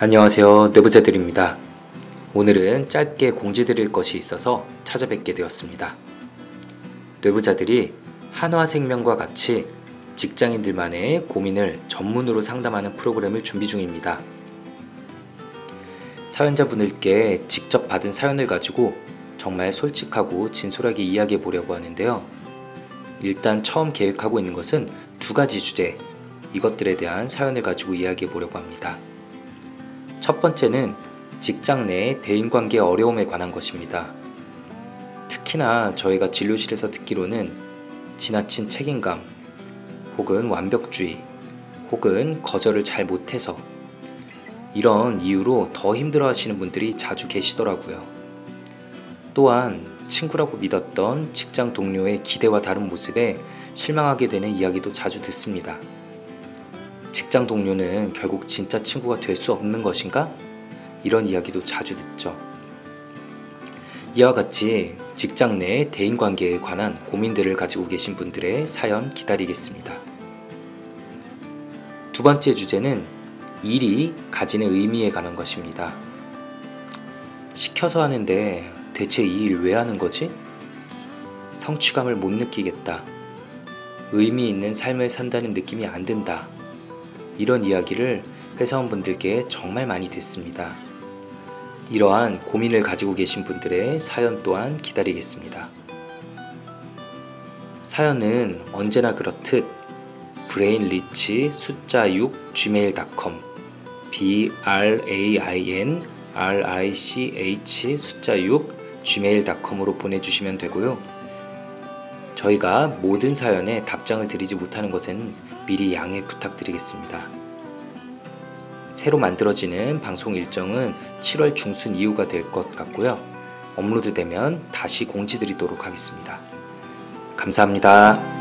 안녕하세요. 뇌부자들입니다. 오늘은 짧게 공지드릴 것이 있어서 찾아뵙게 되었습니다. 뇌부자들이 한화생명과 같이 직장인들만의 고민을 전문으로 상담하는 프로그램을 준비 중입니다. 사연자분들께 직접 받은 사연을 가지고 정말 솔직하고 진솔하게 이야기해 보려고 하는데요. 일단 처음 계획하고 있는 것은 두 가지 주제, 이것들에 대한 사연을 가지고 이야기해 보려고 합니다. 첫 번째는 직장 내 대인관계 어려움에 관한 것입니다. 특히나 저희가 진료실에서 듣기로는 지나친 책임감, 혹은 완벽주의, 혹은 거절을 잘 못해서 이런 이유로 더 힘들어 하시는 분들이 자주 계시더라고요. 또한 친구라고 믿었던 직장 동료의 기대와 다른 모습에 실망하게 되는 이야기도 자주 듣습니다. 직장 동료는 결국 진짜 친구가 될 수 없는 것인가? 이런 이야기도 자주 듣죠. 이와 같이 직장 내 대인 관계에 관한 고민들을 가지고 계신 분들의 사연 기다리겠습니다. 두 번째 주제는 일이 가지는 의미에 관한 것입니다. 시켜서 하는데 대체 이 일 왜 하는 거지? 성취감을 못 느끼겠다. 의미 있는 삶을 산다는 느낌이 안 든다. 이런 이야기를 회사원분들께 정말 많이 듣습니다. 이러한 고민을 가지고 계신 분들의 사연 또한 기다리겠습니다. 사연은 언제나 그렇듯 brainrich 숫자 6 gmail.com b r a i n r i c h 숫자 6 gmail.com으로 보내주시면 되고요. 저희가 모든 사연에 답장을 드리지 못하는 것은 미리 양해 부탁드리겠습니다. 새로 만들어지는 방송 일정은 7월 중순 이후가 될 것 같고요. 업로드되면 다시 공지드리도록 하겠습니다. 감사합니다.